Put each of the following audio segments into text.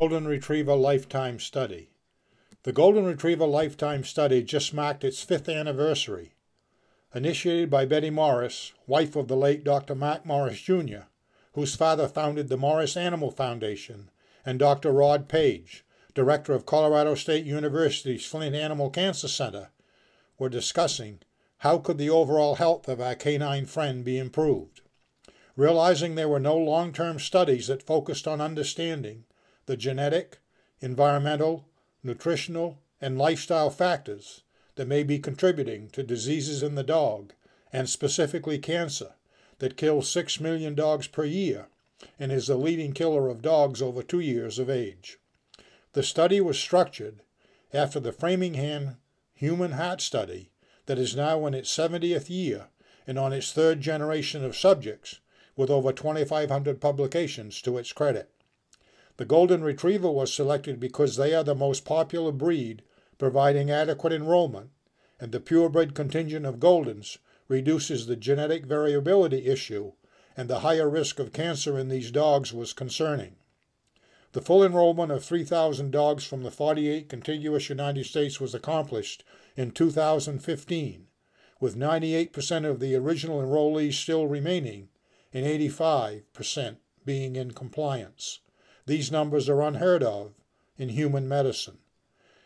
Golden Retriever Lifetime Study. The Golden Retriever Lifetime Study just marked its fifth anniversary. Initiated by Betty Morris, wife of the late Dr. Mark Morris Jr., whose father founded the Morris Animal Foundation, and Dr. Rod Page, director of Colorado State University's Flint Animal Cancer Center, were discussing how could the overall health of our canine friend be improved. Realizing there were no long-term studies that focused on understanding the genetic, environmental, nutritional, and lifestyle factors that may be contributing to diseases in the dog, and specifically cancer, that kills 6 million dogs per year and is the leading killer of dogs over two years of age. The study was structured after the Framingham Human Heart Study that is now in its 70th year and on its third generation of subjects with over 2,500 publications to its credit. The Golden Retriever was selected because they are the most popular breed, providing adequate enrollment, and the purebred contingent of Goldens reduces the genetic variability issue, and the higher risk of cancer in these dogs was concerning. The full enrollment of 3,000 dogs from the 48 contiguous United States was accomplished in 2015, with 98% of the original enrollees still remaining and 85% being in compliance. These numbers are unheard of in human medicine.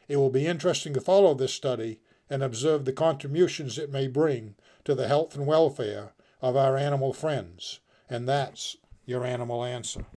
It will be interesting to follow this study and observe the contributions it may bring to the health and welfare of our animal friends. And that's your animal answer.